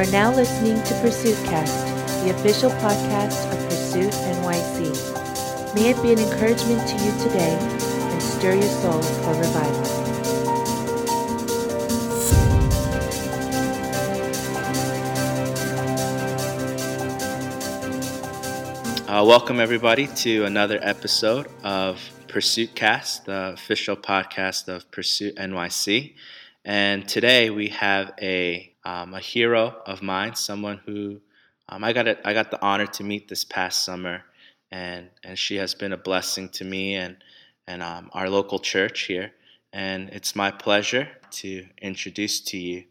are now listening to Pursuit Cast, the official podcast of Pursuit NYC. May it be an encouragement to you today and stir your soul for revival. Uh, welcome, everybody, to another episode of Pursuit Cast, the official podcast of Pursuit NYC. And today we have a, um, a hero of mine, someone who um, I, got a, I got the honor to meet this past summer. And, and she has been a blessing to me and, and um, our local church here. And it's my pleasure to introduce to you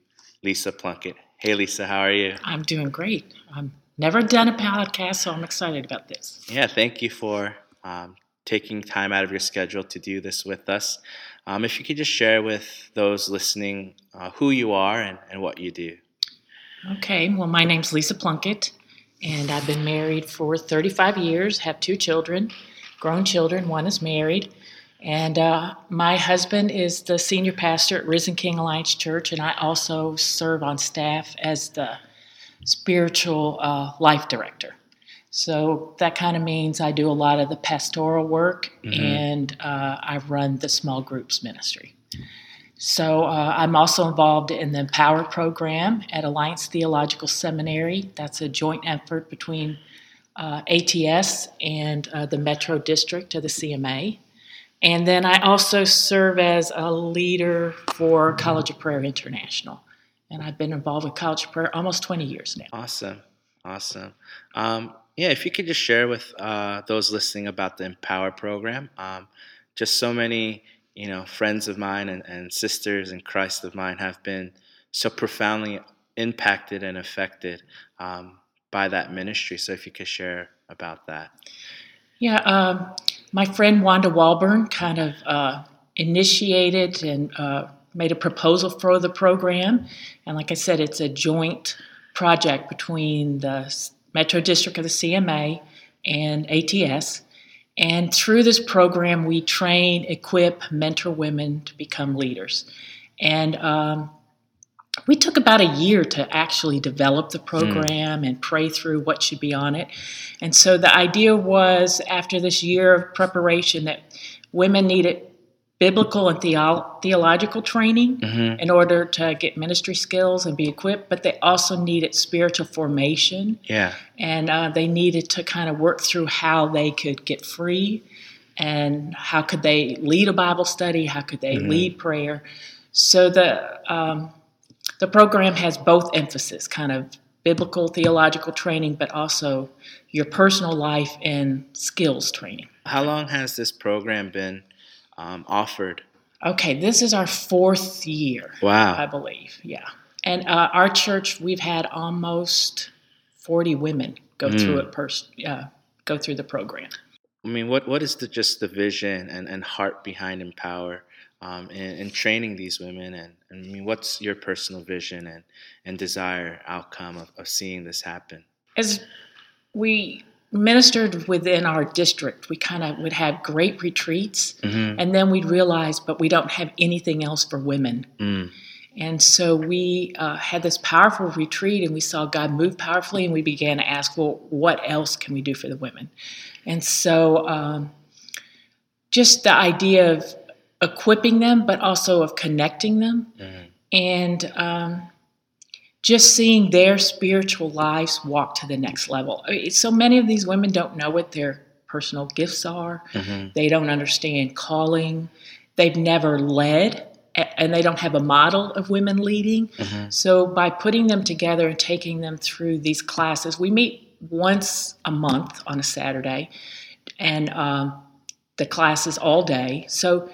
Lisa Plunkett. Hey, Lisa, how are you? I'm doing great. I'm Never done a podcast, so I'm excited about this. Yeah, thank you for um, taking time out of your schedule to do this with us. Um, if you could just share with those listening uh, who you are and, and what you do. Okay, well, my name's Lisa Plunkett, and I've been married for 35 years, have two children, grown children, one is married. And uh, my husband is the senior pastor at Risen King Alliance Church, and I also serve on staff as the spiritual uh, life director. So that kind of means I do a lot of the pastoral work mm-hmm. and uh, I run the small groups ministry. So uh, I'm also involved in the Empower program at Alliance Theological Seminary. That's a joint effort between uh, ATS and uh, the Metro District of the CMA. And then I also serve as a leader for College of Prayer International and I've been involved with College of Prayer almost 20 years now. Awesome, awesome. Um, yeah, if you could just share with uh, those listening about the Empower program, um, just so many you know friends of mine and, and sisters in Christ of mine have been so profoundly impacted and affected um, by that ministry. So if you could share about that. Yeah, um, my friend Wanda Walburn kind of uh, initiated and uh, made a proposal for the program. And like I said, it's a joint project between the Metro District of the CMA and ATS. And through this program, we train, equip, mentor women to become leaders. And um, we took about a year to actually develop the program mm. and pray through what should be on it. And so the idea was after this year of preparation that women needed biblical and theo- theological training mm-hmm. in order to get ministry skills and be equipped, but they also needed spiritual formation. Yeah. And uh, they needed to kind of work through how they could get free and how could they lead a Bible study, how could they mm-hmm. lead prayer. So the um, the program has both emphasis, kind of biblical theological training, but also your personal life and skills training. How long has this program been um, offered? Okay, this is our fourth year. Wow. I believe, yeah. And uh, our church, we've had almost 40 women go mm. through it, pers- uh, go through the program. I mean, what, what is the, just the vision and, and heart behind Empower um, in, in, training these women? And, and, I mean, what's your personal vision and, and desire outcome of, of seeing this happen? As we ministered within our district, we kind of would have great retreats, mm-hmm. and then we'd realize, but we don't have anything else for women. Mm. And so we uh, had this powerful retreat, and we saw God move powerfully, and we began to ask, well, what else can we do for the women? And so, um, just the idea of equipping them, but also of connecting them, mm-hmm. and um, just seeing their spiritual lives walk to the next level. so many of these women don't know what their personal gifts are, mm-hmm. they don't understand calling, they've never led. And they don't have a model of women leading. Mm-hmm. So, by putting them together and taking them through these classes, we meet once a month on a Saturday, and um, the classes all day. So,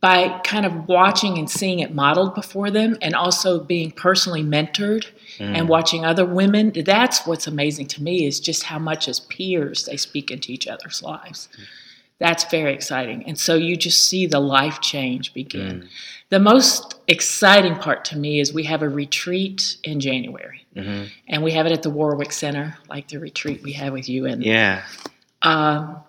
by kind of watching and seeing it modeled before them and also being personally mentored mm. and watching other women that's what's amazing to me is just how much as peers they speak into each other's lives that's very exciting and so you just see the life change begin mm. the most exciting part to me is we have a retreat in january mm-hmm. and we have it at the warwick center like the retreat we have with you and yeah um,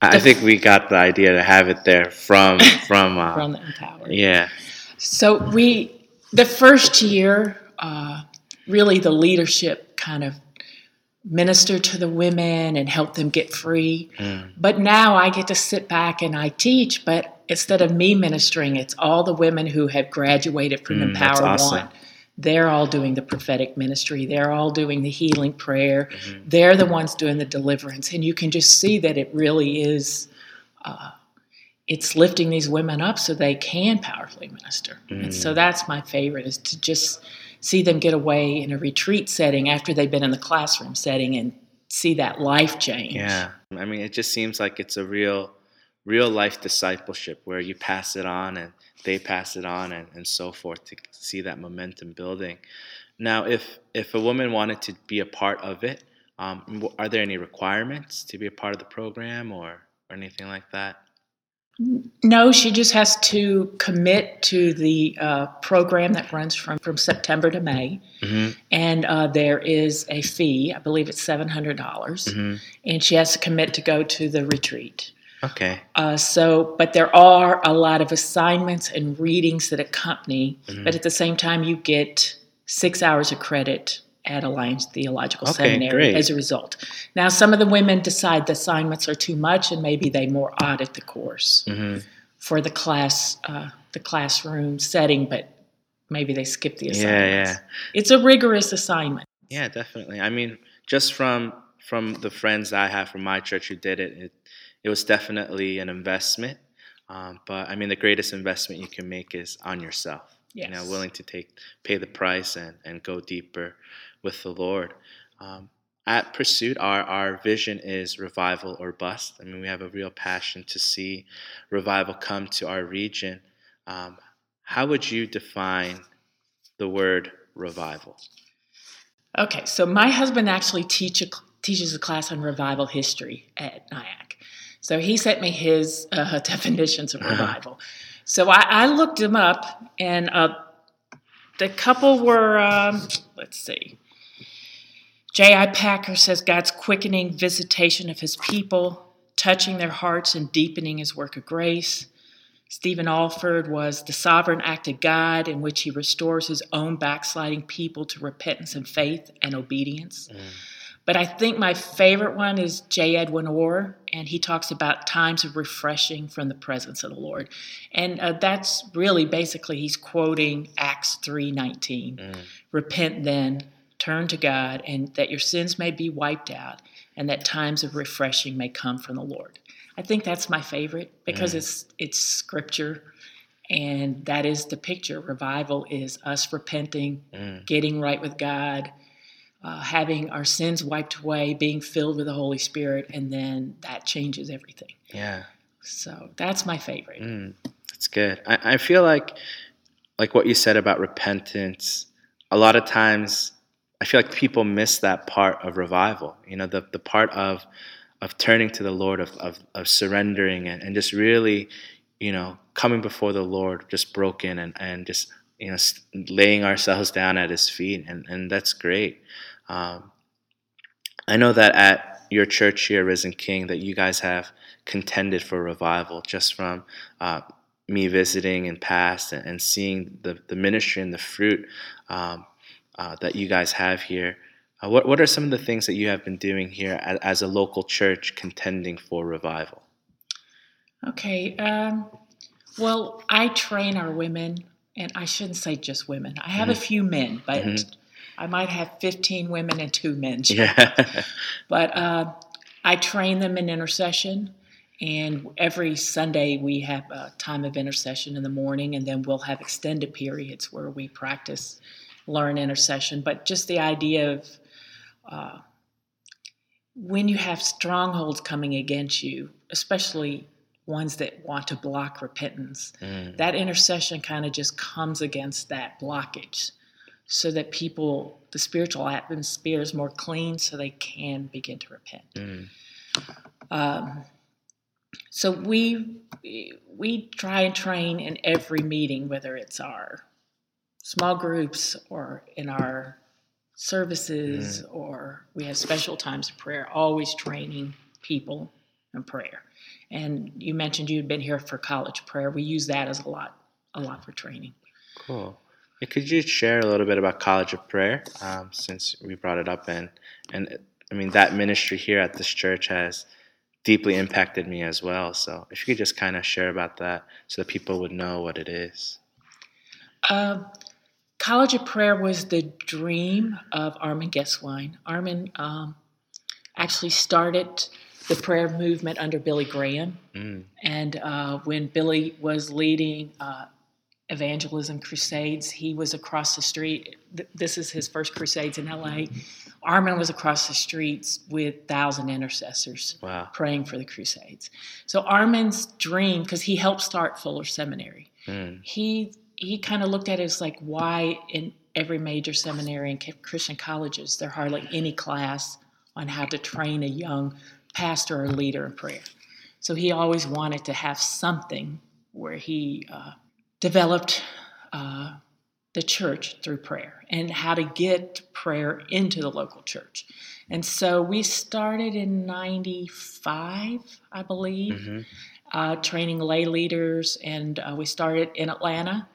I think we got the idea to have it there from from uh, from the Empower. Yeah. So we the first year uh, really the leadership kind of minister to the women and help them get free. Mm. But now I get to sit back and I teach, but instead of me ministering, it's all the women who have graduated from mm, Empower awesome. One. They're all doing the prophetic ministry. They're all doing the healing prayer. Mm-hmm. They're the ones doing the deliverance. And you can just see that it really is, uh, it's lifting these women up so they can powerfully minister. Mm. And so mm. that's my favorite is to just see them get away in a retreat setting after they've been in the classroom setting and see that life change. Yeah. I mean, it just seems like it's a real, real life discipleship where you pass it on and they pass it on and, and so forth to see that momentum building. Now, if, if a woman wanted to be a part of it, um, are there any requirements to be a part of the program or, or anything like that? No, she just has to commit to the uh, program that runs from, from September to May. Mm-hmm. And uh, there is a fee, I believe it's 700. dollars mm-hmm. And she has to commit to go to the retreat. Okay. Uh, so, but there are a lot of assignments and readings that accompany, mm-hmm. but at the same time, you get six hours of credit at Alliance Theological okay, Seminary great. as a result. Now, some of the women decide the assignments are too much, and maybe they more audit the course mm-hmm. for the class, uh, the classroom setting, but maybe they skip the assignments. Yeah, yeah. It's a rigorous assignment. Yeah, definitely. I mean, just from from the friends that I have from my church who did it, it, it was definitely an investment. Um, but I mean, the greatest investment you can make is on yourself. Yes. You know, willing to take pay the price and, and go deeper with the Lord. Um, at Pursuit, our, our vision is revival or bust. I mean, we have a real passion to see revival come to our region. Um, how would you define the word revival? Okay, so my husband actually teach a, teaches a class on revival history at Nyack. So he sent me his uh, definitions of revival. so I, I, looked them up, and uh, the couple were, um, let's see, J.I. Packer says God's quickening visitation of his people, touching their hearts and deepening his work of grace. Stephen Olford was the sovereign act of God in which he restores his own backsliding people to repentance and faith and obedience. Mm. But I think my favorite one is J. Edwin Orr, and he talks about times of refreshing from the presence of the Lord. And uh, that's really basically he's quoting Acts 3:19. Mm. Repent then turn to God, and that your sins may be wiped out, and that times of refreshing may come from the Lord. I think that's my favorite because mm. it's it's scripture, and that is the picture. Revival is us repenting, mm. getting right with God, uh, having our sins wiped away, being filled with the Holy Spirit, and then that changes everything. Yeah. So that's my favorite. Mm, that's good. I, I feel like, like what you said about repentance. A lot of times, I feel like people miss that part of revival. You know, the the part of of turning to the Lord, of of, of surrendering and, and just really, you know, coming before the Lord, just broken and and just you know laying ourselves down at His feet, and and that's great. Um, I know that at your church here, Risen King, that you guys have contended for revival just from uh, me visiting in past and, and, seeing the, the ministry and the fruit um, uh, that you guys have here. Uh, what, what are some of the things that you have been doing here as, as a local church contending for revival? Okay. Um, well, I train our women, and I shouldn't say just women. I have mm-hmm. a few men, but mm-hmm. I might have 15 women and two men. Yeah. but uh, I train them in intercession. And every Sunday we have a time of intercession in the morning, and then we'll have extended periods where we practice learn intercession, but just the idea of uh, when you have strongholds coming against you, especially ones that want to block repentance, mm. that intercession kind of just comes against that blockage so that people, the spiritual atmosphere is more clean so they can begin to repent. Mm. Um, so we we try and train in every meeting, whether it's our small groups or in our services mm. or we have special times of prayer, always training people in prayer. And you mentioned you had been here for college prayer. We use that as a lot, a lot for training. Cool. Could you share a little bit about College of Prayer, um, since we brought it up, and and I mean that ministry here at this church has deeply impacted me as well. So if you could just kind of share about that, so that people would know what it is. Uh, College of Prayer was the dream of Armin Gesswein. Armin um, actually started the prayer movement under Billy Graham. Mm. And uh, when Billy was leading uh, evangelism crusades, he was across the street. This is his first crusades in LA. Armin was across the streets with thousand intercessors wow. praying for the crusades. So Armin's dream, because he helped start Fuller Seminary, mm. he he kind of looked at it as like why in every major seminary and Christian colleges there hardly any class on how to train a young pastor or leader in prayer. So he always wanted to have something where he uh, developed uh, the church through prayer and how to get prayer into the local church. And so we started in 95, I believe, mm-hmm. uh, training lay leaders, and uh, we started in Atlanta.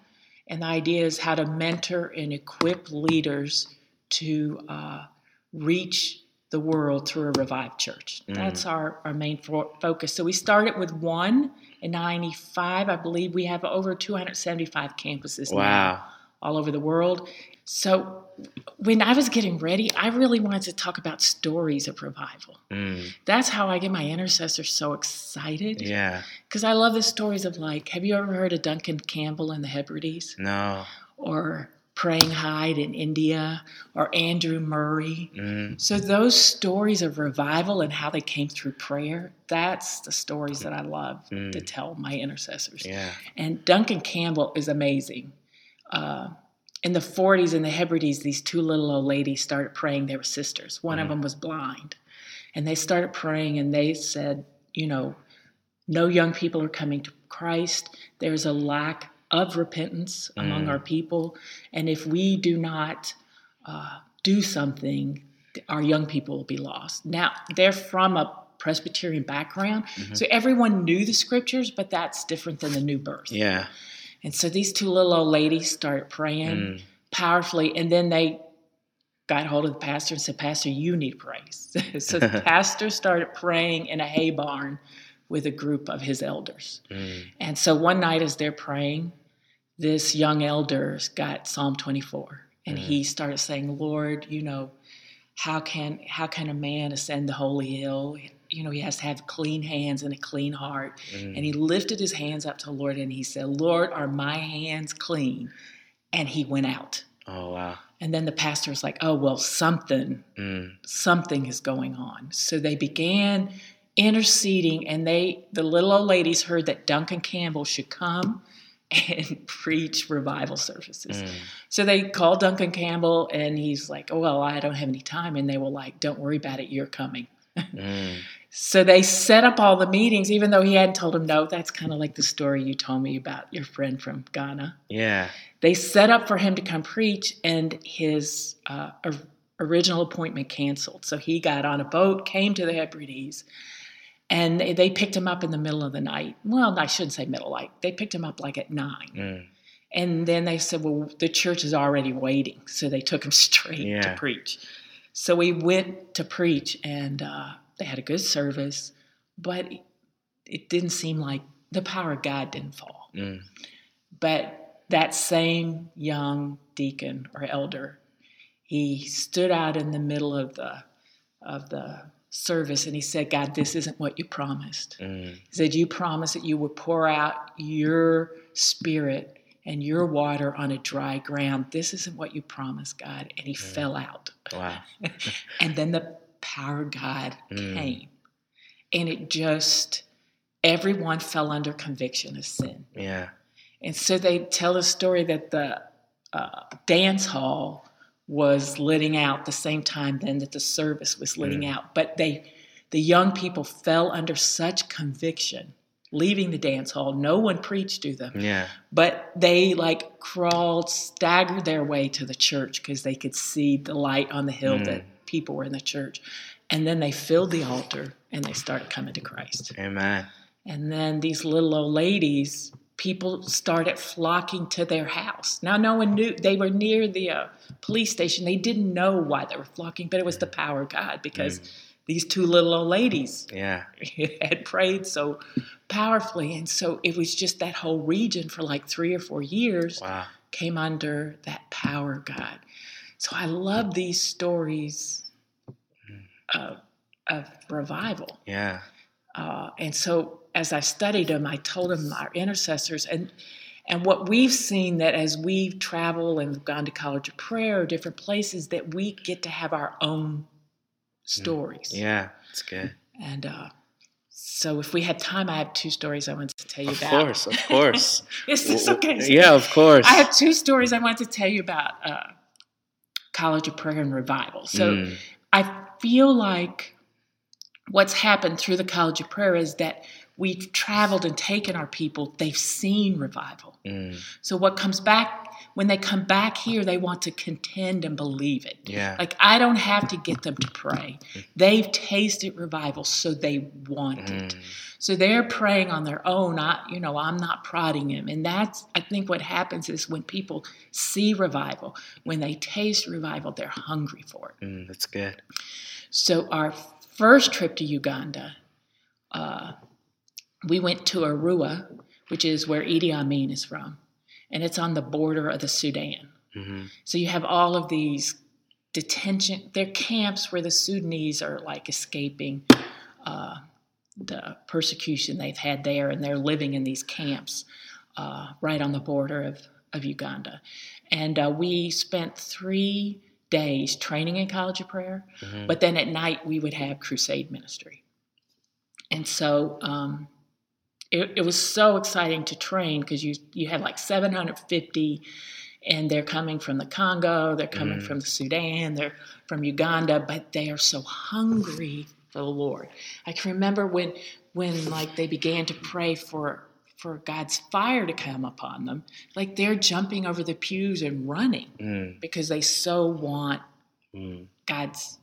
And the idea is how to mentor and equip leaders to uh, reach the world through a revived church. Mm. That's our, our main fo- focus. So we started with one in 95. I believe we have over 275 campuses wow. now all over the world. So when I was getting ready, I really wanted to talk about stories of revival. Mm. That's how I get my intercessors so excited. Yeah. Because I love the stories of like, have you ever heard of Duncan Campbell in the Hebrides? No. Or Praying Hyde in India or Andrew Murray. Mm. So those stories of revival and how they came through prayer, that's the stories that I love mm. to tell my intercessors. Yeah. And Duncan Campbell is amazing. Uh, in the 40s in the Hebrides, these two little old ladies started praying. They were sisters. One mm. of them was blind. And they started praying and they said, you know, no young people are coming to Christ. There's a lack of repentance among mm. our people. And if we do not uh, do something, our young people will be lost. Now, they're from a Presbyterian background, mm-hmm. so everyone knew the scriptures, but that's different than the new birth. Yeah. And so these two little old ladies start praying mm. powerfully, and then they got hold of the pastor and said, Pastor, you need praise. so the pastor started praying in a hay barn with a group of his elders. Mm. And so one night as they're praying, this young elder got Psalm 24 and mm-hmm. he started saying, Lord, you know, how can how can a man ascend the holy hill? You know, he has to have clean hands and a clean heart. Mm. And he lifted his hands up to the Lord and he said, Lord, are my hands clean? And he went out. Oh wow. And then the pastor was like, Oh, well, something, mm. something is going on. So they began interceding and they the little old ladies heard that Duncan Campbell should come and preach revival services. Mm. So they called Duncan Campbell and he's like, Oh, well, I don't have any time. And they were like, Don't worry about it, you're coming. Mm. So they set up all the meetings, even though he hadn't told him no. That's kind of like the story you told me about your friend from Ghana. Yeah. They set up for him to come preach, and his uh, original appointment canceled. So he got on a boat, came to the Hebrides, and they picked him up in the middle of the night. Well, I shouldn't say middle night. They picked him up like at nine. Mm. And then they said, well, the church is already waiting. So they took him straight yeah. to preach. So we went to preach, and uh, they had a good service, but it didn't seem like the power of God didn't fall. Mm. But that same young deacon or elder, he stood out in the middle of the of the service and he said, God, this isn't what you promised. Mm. He said, You promised that you would pour out your spirit and your water on a dry ground. This isn't what you promised, God. And he mm. fell out. Wow. and then the power of God mm. came. And it just, everyone fell under conviction of sin. Yeah. And so they tell a story that the uh, dance hall was letting out the same time then that the service was letting mm. out. But they, the young people fell under such conviction leaving the dance hall. No one preached to them. Yeah. But they like crawled, staggered their way to the church because they could see the light on the hill mm. that people were in the church. And then they filled the altar and they started coming to Christ. Amen. And then these little old ladies people started flocking to their house. Now, no one knew they were near the uh, police station. They didn't know why they were flocking, but it was the power of God because mm. these two little old ladies yeah. had prayed so powerfully. And so it was just that whole region for like three or four years wow. came under that power of God. So I love these stories mm. of, of revival. Yeah. Uh, and so as I studied them, I told them our intercessors and and what we've seen that as we travel and gone to College of Prayer or different places, that we get to have our own stories. Yeah, it's good. And uh, so, if we had time, I have two stories I want to tell you of about. Of course, of course. Is this okay? Yeah, of course. I have two stories I want to tell you about uh, College of Prayer and Revival. So, mm. I feel like what's happened through the College of Prayer is that we've traveled and taken our people, they've seen revival. Mm. So what comes back when they come back here, they want to contend and believe it. Yeah. Like I don't have to get them to pray. They've tasted revival, so they want mm. it. So they're praying on their own. I, you know, I'm not prodding them. And that's I think what happens is when people see revival, when they taste revival, they're hungry for it. Mm, that's good. So our first trip to Uganda, uh, we went to Arua, which is where Idi Amin is from, and it's on the border of the Sudan. Mm-hmm. So you have all of these detention, they're camps where the Sudanese are like escaping uh, the persecution they've had there, and they're living in these camps uh, right on the border of, of Uganda. And uh, we spent three days training in College of Prayer, mm-hmm. but then at night we would have crusade ministry. And so um, it, it was so exciting to train because you you had like 750 and they're coming from the Congo, they're coming mm. from the Sudan, they're from Uganda, but they are so hungry for the Lord. I can remember when when like they began to pray for for God's fire to come upon them, like they're jumping over the pews and running mm. because they so want mm. God's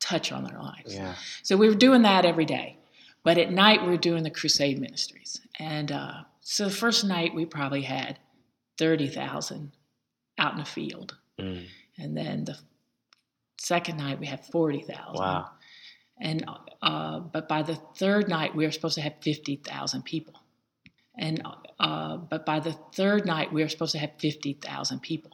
touch on their lives. Yeah. So we were doing that every day. But at night, we are doing the crusade ministries. And uh, so the first night, we probably had 30,000 out in the field. Mm. And then the second night, we had 40,000. Wow. And uh, but by the third night, we were supposed to have 50,000 people. And uh, but by the third night, we were supposed to have 50,000 people.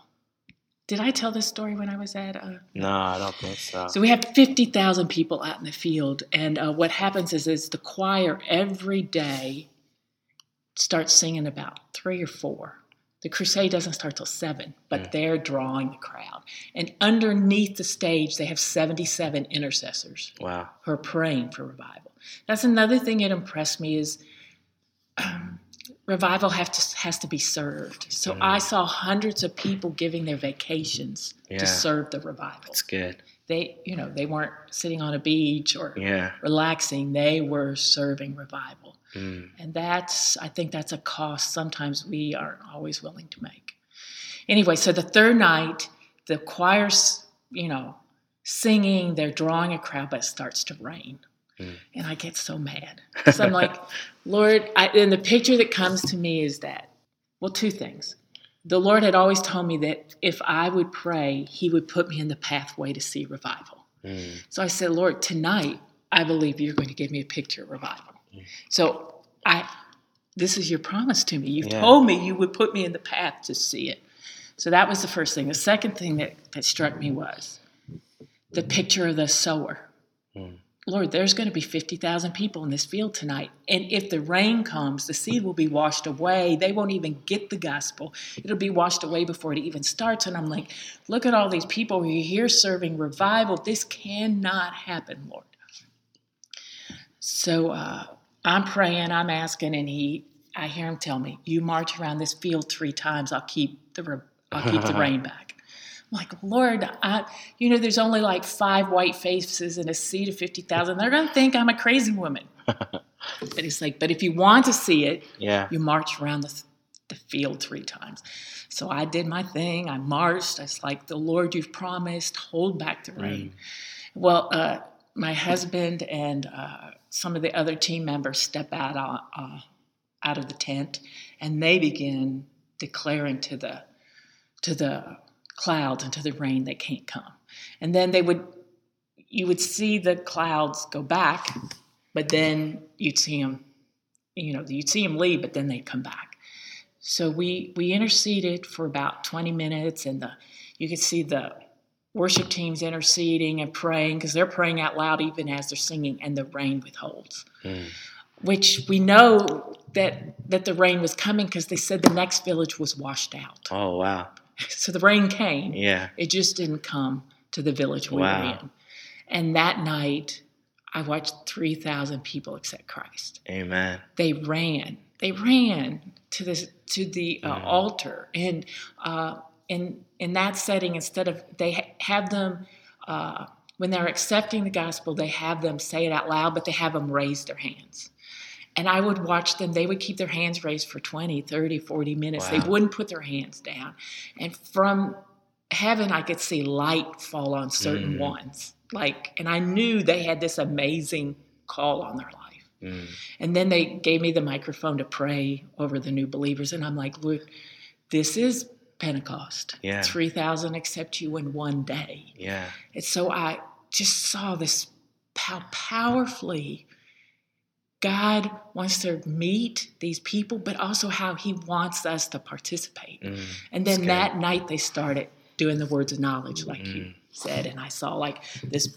Did I tell this story when I was at? Uh, no, I don't think so. So we have fifty thousand people out in the field, and uh, what happens is, is the choir every day starts singing about three or four. The crusade doesn't start till seven, but mm. they're drawing the crowd. And underneath the stage, they have seventy-seven intercessors. Wow, who are praying for revival. That's another thing that impressed me is. Um, revival have to, has to be served. So mm. I saw hundreds of people giving their vacations yeah. to serve the revival. That's good. They, you know, they weren't sitting on a beach or yeah. relaxing. They were serving revival. Mm. And that's, I think that's a cost sometimes we aren't always willing to make. Anyway, so the third night, the choir's, you know, singing, they're drawing a crowd, but it starts to rain. Mm. And I get so mad. So I'm like, Lord, I, and the picture that comes to me is that, well, two things. The Lord had always told me that if I would pray, He would put me in the pathway to see revival. Mm. So I said, Lord, tonight I believe you're going to give me a picture of revival. Mm. So I, this is your promise to me. You yeah. told me you would put me in the path to see it. So that was the first thing. The second thing that, that struck me was the picture of the sower. Mm. Lord, there's going to be 50,000 people in this field tonight. And if the rain comes, the seed will be washed away. They won't even get the gospel. It'll be washed away before it even starts. And I'm like, look at all these people who are here serving revival. This cannot happen, Lord. So uh, I'm praying, I'm asking, and he, I hear him tell me, you march around this field three times, I'll keep the, I'll keep the rain back like, Lord, I, you know, there's only like five white faces in a sea of 50,000. They're going to think I'm a crazy woman. but it's like, but if you want to see it, yeah. you march around the, the field three times. So I did my thing. I marched. I was like, the Lord you've promised, hold back the rain. Mm. Well, uh, my husband and uh, some of the other team members step out uh, out of the tent, and they begin declaring to the to the clouds and to the rain they can't come. And then they would you would see the clouds go back, but then you'd see them, you know, you'd see them leave, but then they'd come back. So we we interceded for about 20 minutes, and the you could see the worship teams interceding and praying because they're praying out loud even as they're singing, and the rain withholds. Mm. Which we know that that the rain was coming because they said the next village was washed out. Oh wow! So the rain came. Yeah. It just didn't come to the village we wow. were in. And that night, I watched 3,000 people accept Christ. Amen. They ran. They ran to this to the uh, mm. altar, and uh, in in that setting, instead of they ha- have them uh, when they're accepting the gospel, they have them say it out loud, but they have them raise their hands. And I would watch them, they would keep their hands raised for 20, 30, 40 minutes. Wow. They wouldn't put their hands down. And from heaven, I could see light fall on certain mm. ones. Like, and I knew they had this amazing call on their life. Mm. And then they gave me the microphone to pray over the new believers. And I'm like, look, this is Pentecost. Yeah. 3,000 accept you in one day. Yeah. And so I just saw this how powerfully God wants to meet these people, but also how He wants us to participate. Mm, and then that night they started doing the words of knowledge, like mm. you said. And I saw like this,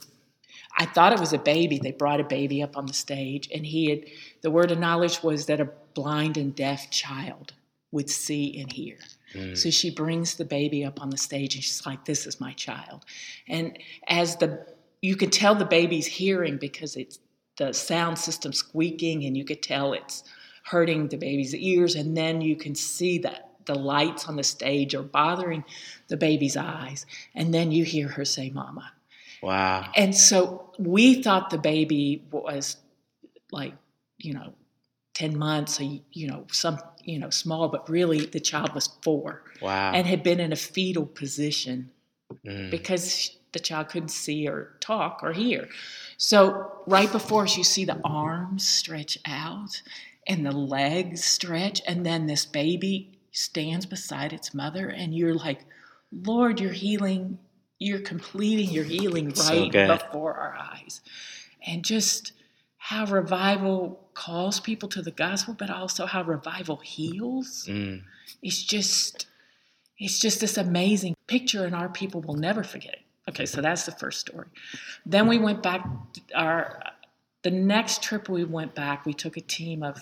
I thought it was a baby. They brought a baby up on the stage, and he had, the word of knowledge was that a blind and deaf child would see and hear. Mm. So she brings the baby up on the stage and she's like, This is my child. And as the you could tell the baby's hearing because it's the sound system squeaking and you could tell it's hurting the baby's ears and then you can see that the lights on the stage are bothering the baby's eyes and then you hear her say mama. Wow. And so we thought the baby was like you know 10 months you know some you know small but really the child was 4 wow. And had been in a fetal position mm. because the child couldn't see or talk or hear so right before us, you see the arms stretch out and the legs stretch, and then this baby stands beside its mother, and you're like, Lord, you're healing, you're completing your healing right so before our eyes. And just how revival calls people to the gospel, but also how revival heals. Mm. It's just it's just this amazing picture, and our people will never forget it. Okay, so that's the first story. Then we went back. Our the next trip we went back, we took a team of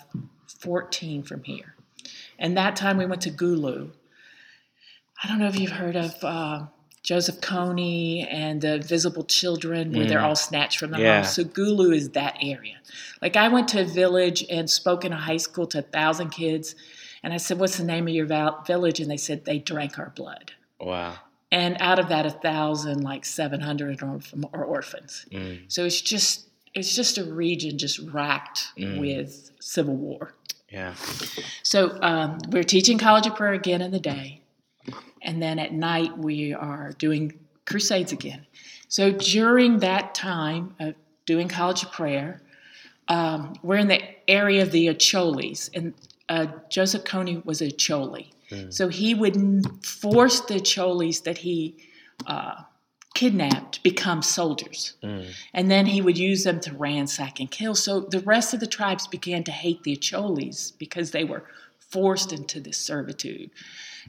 14 from here, and that time we went to Gulu. I don't know if you've heard of uh, Joseph Kony and the Invisible Children, where mm. they're all snatched from the yeah. house. So Gulu is that area. Like I went to a village and spoke in a high school to a thousand kids, and I said, "What's the name of your village?" And they said they drank our blood. Wow and out of that, a thousand, like seven hundred, are, are orphans. Mm. So it's just it's just a region just racked mm. with civil war. Yeah. So um, we're teaching College of Prayer again in the day, and then at night we are doing crusades again. So during that time of doing College of Prayer, um, we're in the area of the Acholis, and uh, Joseph Kony was a Acholi. Mm. So he would force the Cholis that he uh, kidnapped become soldiers. Mm. And then he would use them to ransack and kill. So the rest of the tribes began to hate the Cholis because they were forced into this servitude.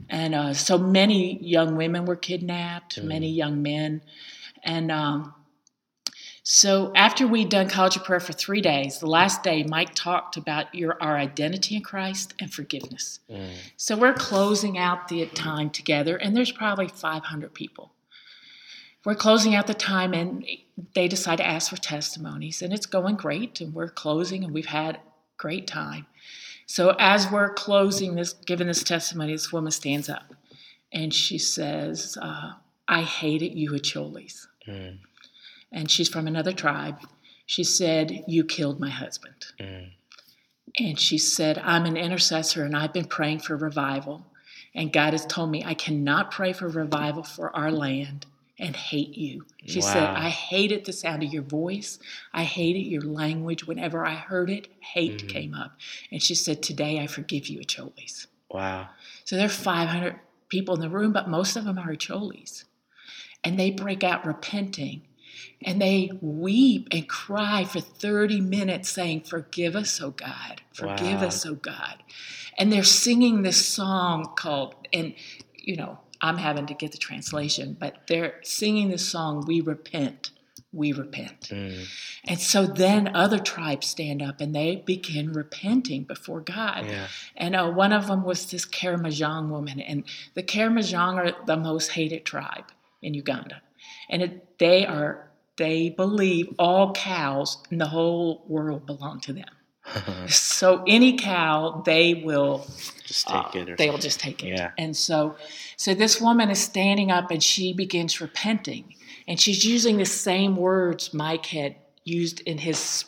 And uh, so many young women were kidnapped, mm. many young men. And um, so after we'd done College of Prayer for three days, the last day, Mike talked about your our identity in Christ and forgiveness. Mm. So we're closing out the time together, and there's probably 500 people. We're closing out the time, and they decide to ask for testimonies, and it's going great, and we're closing, and we've had great time. So as we're closing this, giving this testimony, this woman stands up, and she says, uh, "I hated you, Acholis." Mm and she's from another tribe. She said, You killed my husband. Mm. And she said, I'm an intercessor and I've been praying for revival. And God has told me I cannot pray for revival for our land and hate you. She Wow. said, I hated the sound of your voice. I hated your language. Whenever I heard it, hate Mhm. came up. And she said, Today I forgive you, Acholis. Wow. So there are 500 people in the room, but most of them are Acholis. And they break out repenting. And they weep and cry for 30 minutes saying, Forgive us, oh God. Forgive Wow. us, oh God. And they're singing this song called, and you know, I'm having to get the translation, but they're singing this song, We Repent, We Repent. Mm. And so then other tribes stand up and they begin repenting before God. Yeah. And uh, one of them was this Karamojong woman. And the Karamojong are the most hated tribe in Uganda. And it, they are, they believe all cows in the whole world belong to them. So any cow, they will just uh, take it. Or they'll just take it. Yeah. And so, so this woman is standing up and she begins repenting, and she's using the same words Mike had used in his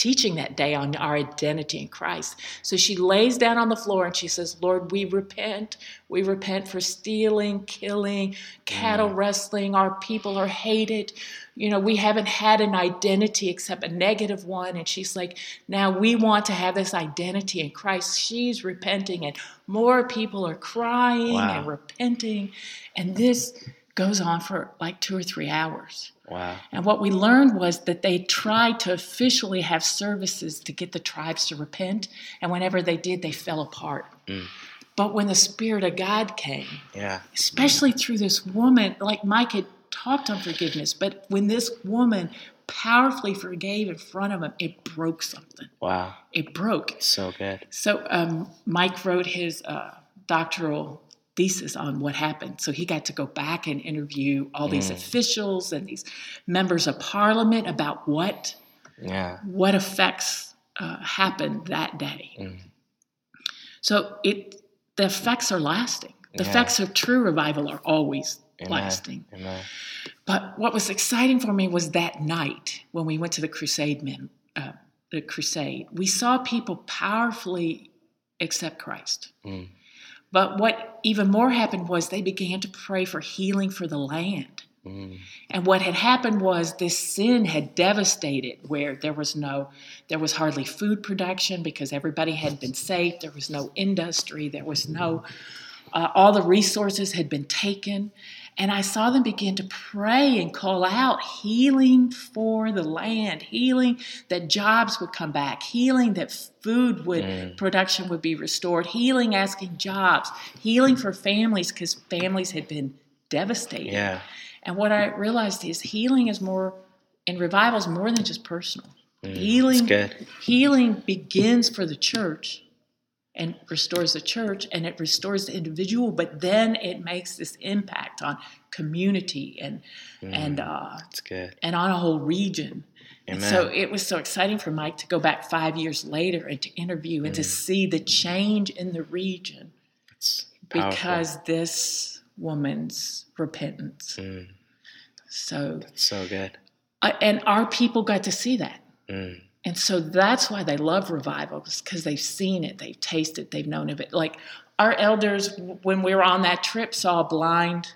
teaching that day on our identity in Christ. So she lays down on the floor and she says, "Lord, we repent. We repent for stealing, killing, cattle mm. wrestling. Our people are hated." You know, we haven't had an identity except a negative one. And she's like, now we want to have this identity in Christ. She's repenting, and more people are crying Wow. and repenting. And this goes on for like two or three hours. Wow. And what we learned was that they tried to officially have services to get the tribes to repent. And whenever they did, they fell apart. Mm. But when the Spirit of God came, Yeah. especially through this woman, like Mike had talked on forgiveness, but when this woman powerfully forgave in front of him, it broke something. Wow. It broke. So good. So um, Mike wrote his uh, doctoral thesis on what happened. So he got to go back and interview all these Mm. officials and these members of parliament about what Yeah. what effects uh, happened that day. Mm. So it the effects are lasting. The Yeah. effects of true revival are always Amen. lasting. Amen. But what was exciting for me was that night when we went to the crusade men, uh, the crusade. We saw people powerfully accept Christ. Mm. But what even more happened was they began to pray for healing for the land. Mm. And what had happened was this sin had devastated where there was no, there was hardly food production because everybody had been saved. There was no industry. There was no, uh, all the resources had been taken. And I saw them begin to pray and call out healing for the land, healing that jobs would come back, healing that food would Mm. production would be restored, healing asking jobs, healing for families because families had been devastated. Yeah. And what I realized is healing is more, and revival is more than just personal. Mm. Healing, good. healing begins for the church and restores the church and it restores the individual, but then it makes this impact on community and Mm. and uh, and on a whole region. And so it was so exciting for Mike to go back five years later and to interview and to Mm. see the change in the region because this woman's repentance. Mm. So It's so good. Uh, and our people got to see that. Mm. And so that's why they love revivals because they've seen it, they've tasted, it, they've known of it. Like our elders, when we were on that trip, saw a blind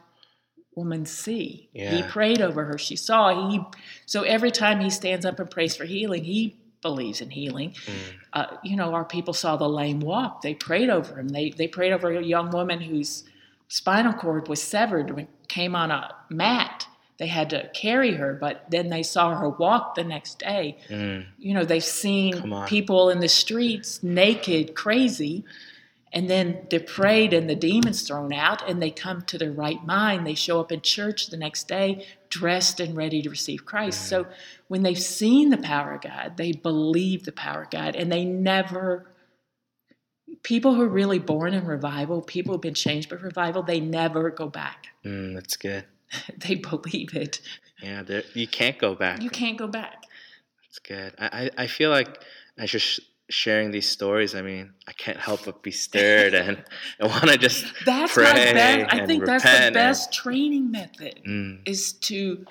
woman see. He prayed over her. She saw. He so every time he stands up and prays for healing, he believes in healing. Mm. Uh, you know, our people saw the lame walk. They prayed over him. They they prayed over a young woman whose spinal cord was severed came on a mat. They had to carry her, but then they saw her walk the next day. Mm. You know, they've seen people in the streets naked, crazy, and then they're prayed and the demons thrown out, and they come to their right mind. They show up in church the next day, dressed and ready to receive Christ. So when they've seen the power of God, they believe the power of God, and they never. People who are really born in revival, people who've been changed by revival, they never go back. Mm. That's good. they believe it. Yeah. You can't go back. You can't go back. It's good. I, I I feel like as you're sh- sharing these stories, I mean, I can't help but be stirred and, and want to just That's pray my best. I think that's the repent and- best training method Mm. is to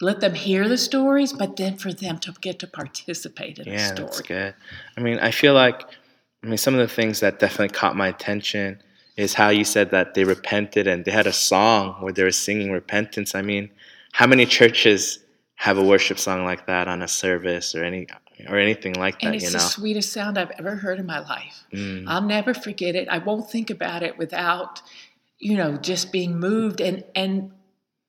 let them hear the stories, but then for them to get to participate in Yeah, the that's good. I mean, I feel like, I mean, some of the things that definitely caught my attention is how you said that they repented and they had a song where they were singing repentance. I mean, how many churches have a worship song like that on a service or any or anything like that? And it's you know, the sweetest sound I've ever heard in my life. Mm. I'll never forget it. I won't think about it without, you know, just being moved. And and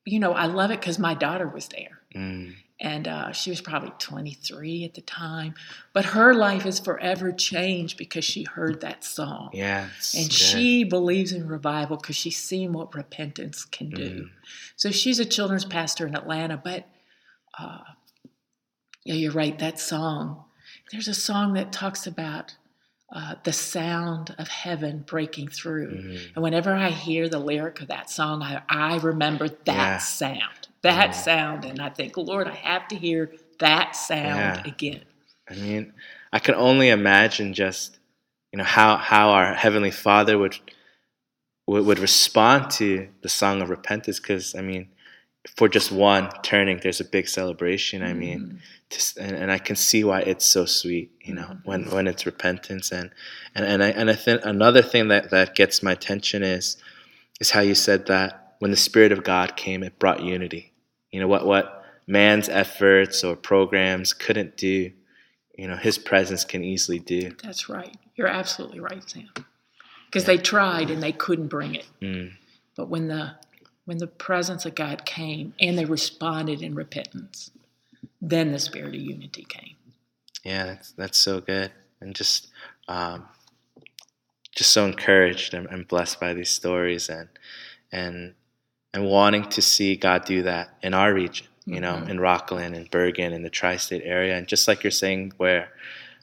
you know, I love it because my daughter was there. Mm. And uh, she was probably 23 at the time. But her life is forever changed because she heard that song. Yeah, And good. she believes in revival because she's seen what repentance can do. Mm. So she's a children's pastor in Atlanta. But uh, yeah, you're right. That song, there's a song that talks about uh, the sound of heaven breaking through. Mhm. And whenever I hear the lyric of that song, I, I remember that Yeah. sound, that sound. And I think, Lord, I have to hear that sound Yeah. again. I mean, I can only imagine just you know how how our heavenly Father would would, would respond to the song of repentance. Because I mean, for just one turning, there's a big celebration. I mean, Mm. just, and, and I can see why it's so sweet. You know, Mhm. when when it's repentance and and and I and I think another thing that that gets my attention is is how you said that when the Spirit of God came, it brought unity. You know what what man's efforts or programs couldn't do you know his presence can easily do That's right. You're absolutely right, Sam. Because they tried and they couldn't bring it. mm. But when the when the presence of God came and they responded in repentance, then the spirit of unity came. yeah that's, that's so good and just um, just so encouraged and, and blessed by these stories and and and wanting to see god do that in our region you know Mhm. in rockland and bergen in the tri-state area and just like you're saying where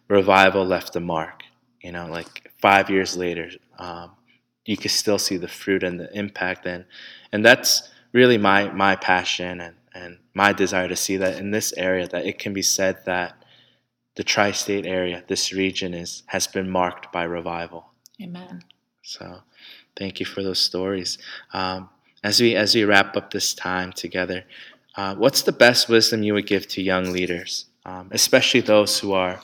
revival left a mark you know like five years later um, you can still see the fruit and the impact and and that's really my my passion and and my desire to see that in this area that it can be said that the tri-state area this region is has been marked by revival Amen. so thank you for those stories um, as we as we wrap up this time together uh, what's the best wisdom you would give to young leaders um, especially those who are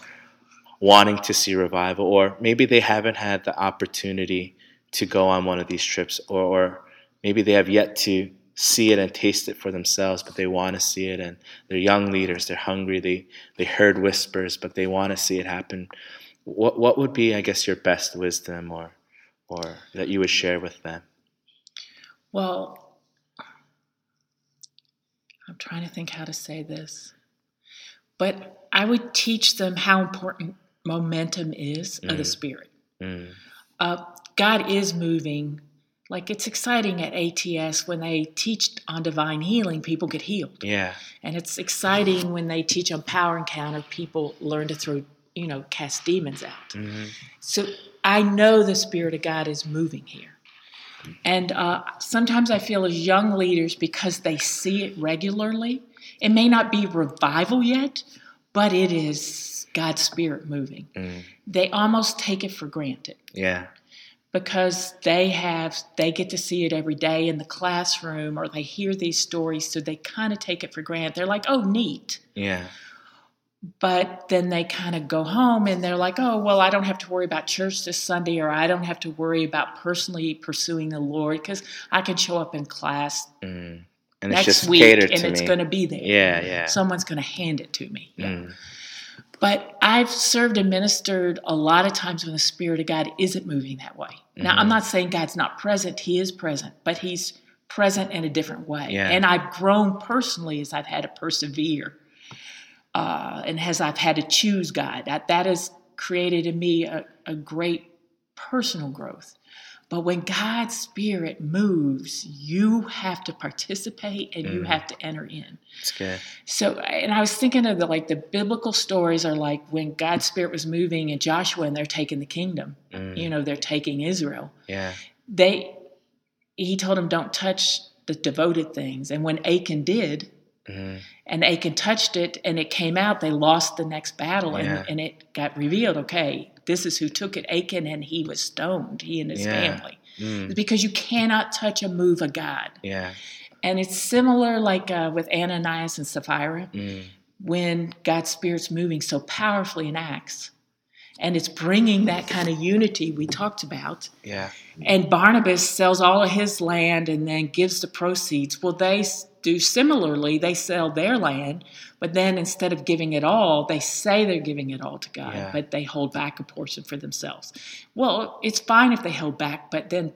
wanting to see revival or maybe they haven't had the opportunity to go on one of these trips or, or maybe they have yet to see it and taste it for themselves but they want to see it and they're young leaders they're hungry they they heard whispers but they want to see it happen. What what would be i guess your best wisdom or or that you would share with them Well, I'm trying to think how to say this. But I would teach them how important momentum is of the Mhm. Spirit. mm, Uh, God is moving. Like it's exciting at ATS when they teach on divine healing, people get healed. yeah And it's exciting when they teach on power encounter, people learn to throw, you know, cast demons out. hmm So I know the Spirit of God is moving here. And uh, sometimes I feel as young leaders, because they see it regularly, it may not be revival yet, but it is God's Spirit moving. mm, They almost take it for granted. Yeah. Because they have they get to see it every day in the classroom or they hear these stories so they kind of take it for granted. They're like oh neat. Yeah but then they kind of go home and they're like oh well i don't have to worry about church this sunday or i don't have to worry about personally pursuing the lord because i can show up in class mm. and it's next week and to it's going to be there yeah yeah someone's going to hand it to me Mm, But I've served and ministered a lot of times when the Spirit of God isn't moving that way. Now, I'm Mhm. not saying God's not present, He is present, but He's present in a different way. Yeah. And I've grown personally as I've had to persevere uh, and as I've had to choose God. That, that has created in me a, a great personal growth. But when God's Spirit moves, you have to participate and you Mm. have to enter in. it's good So, and I was thinking of the like the biblical stories are like when God's spirit was moving in Joshua and they're taking the kingdom. Mm, You know, they're taking Israel. yeah They, he told them don't touch the devoted things. And when Achan did, mhm, and Achan touched it and it came out, they lost the next battle and, Yeah. and it got revealed. Okay, this is who took it, Achan, and he was stoned, he and his Yeah. family. mm, because you cannot touch a move of God. yeah And it's similar like uh, with Ananias and Sapphira mm, when God's Spirit's moving so powerfully in Acts. and it's bringing that kind of unity we talked about. Yeah. And Barnabas sells all of his land and then gives the proceeds. Well, they do similarly. They sell their land, but then instead of giving it all, they say they're giving it all to God, Yeah. but they hold back a portion for themselves. Well, it's fine if they hold back, but then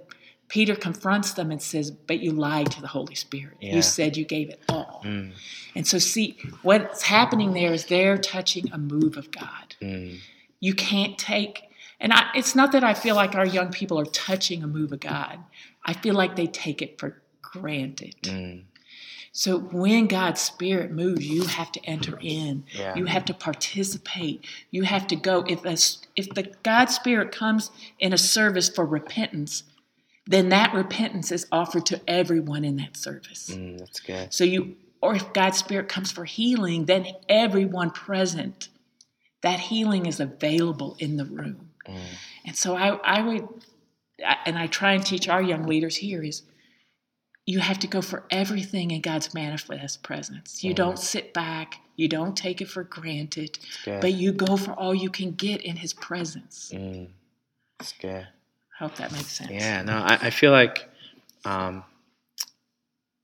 Peter confronts them and says, But you lied to the Holy Spirit. Yeah. You said you gave it all. Mm, And so, see, what's happening there is they're touching a move of God. mm, You can't take, and I, it's not that I feel like our young people are touching a move of God. I feel like they take it for granted. mm. So when God's Spirit moves, you have to enter in. Yeah. You have to participate. You have to go. If a, if the God's Spirit comes in a service for repentance, then that repentance is offered to everyone in that service. Mm, that's good. So you, or if God's Spirit comes for healing, then everyone present, that healing is available in the room. Mm, And so I, I would, and I try and teach our young leaders here is you have to go for everything in God's manifest presence. You don't sit back, you don't take it for granted, but you go for all you can get in His presence. Mm, that's good. I hope that makes sense. Yeah, no, I, I feel like, um,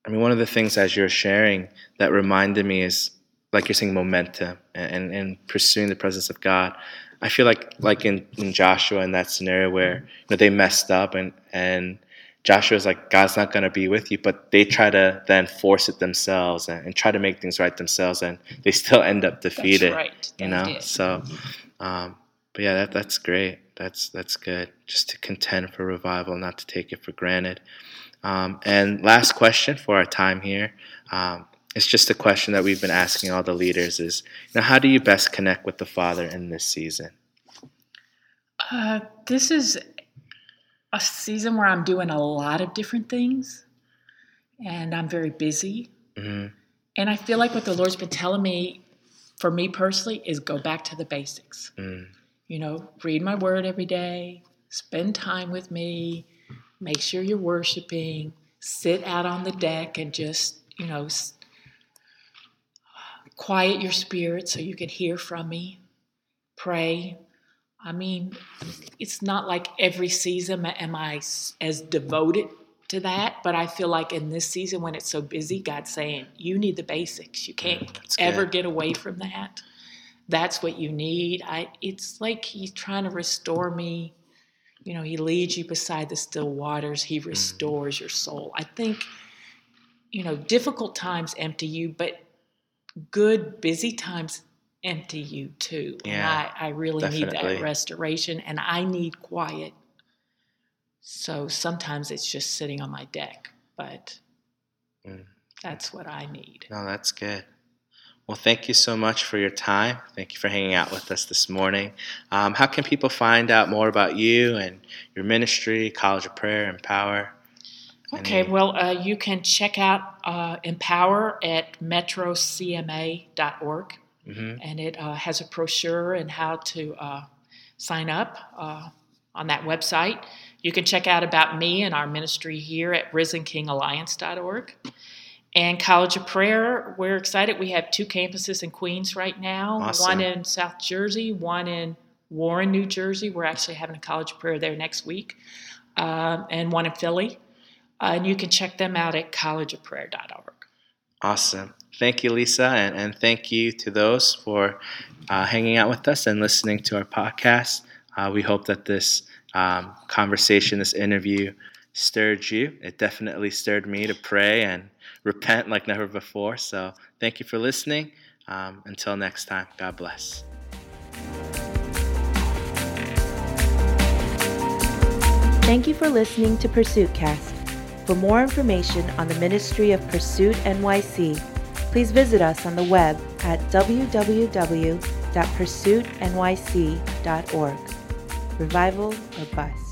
I mean, one of the things as you're sharing that reminded me is, like you're saying, momentum and, and, and pursuing the presence of God. I feel like, like in, in Joshua in that scenario where you know they messed up and and Joshua's like, God's not going to be with you, but they try to then force it themselves and, and try to make things right themselves, and they still end up defeated. right. You know, did. so, um, but yeah, that that's great. That's that's good. Just to contend for revival, not to take it for granted. Um, and last question for our time here. Um, it's just a question that we've been asking all the leaders: is you know, how do you best connect with the Father in this season? Uh, this is a season where I'm doing a lot of different things, and I'm very busy. hmm And I feel like what the Lord's been telling me, for me personally, is go back to the basics. Mm, You know, read my word every day, spend time with me, make sure you're worshiping, sit out on the deck and just, you know, quiet your spirit so you can hear from me, pray. I mean, it's not like every season am I as devoted to that, but I feel like in this season when it's so busy, God's saying, you need the basics. You can't mm, that's ever good. get away from that. That's what you need. I it's like he's trying to restore me. You know, he leads you beside the still waters. He mm. restores your soul. I think, you know, difficult times empty you, but good, busy times empty you too. Yeah, and I, I really need that restoration and I need quiet. So sometimes it's just sitting on my deck, but Mm. that's what I need. No, that's good. Well, thank you so much for your time. Thank you for hanging out with us this morning. Um, how can people find out more about you and your ministry, College of Prayer, Empower? Okay, Any- well, uh, you can check out uh, Empower at metrocma.org, Mhm. and it uh, has a brochure and how to uh, sign up uh, on that website. You can check out about me and our ministry here at risenkingalliance.org. And College of Prayer, we're excited. We have two campuses in Queens right now Awesome. one in South Jersey, one in Warren, New Jersey. We're actually having a College of Prayer there next week, um, and one in Philly. Uh, and you can check them out at collegeofprayer.org. Awesome. Thank you, Lisa, and, and thank you to those for uh, hanging out with us and listening to our podcast. Uh, we hope that this um, conversation, this interview, stirred you. It definitely stirred me to pray and repent like never before. So thank you for listening. Um, until next time, God bless. Thank you for listening to Pursuit Cast. For more information on the Ministry of Pursuit NYC, please visit us on the web at www.pursuitnyc.org. Revival or bust.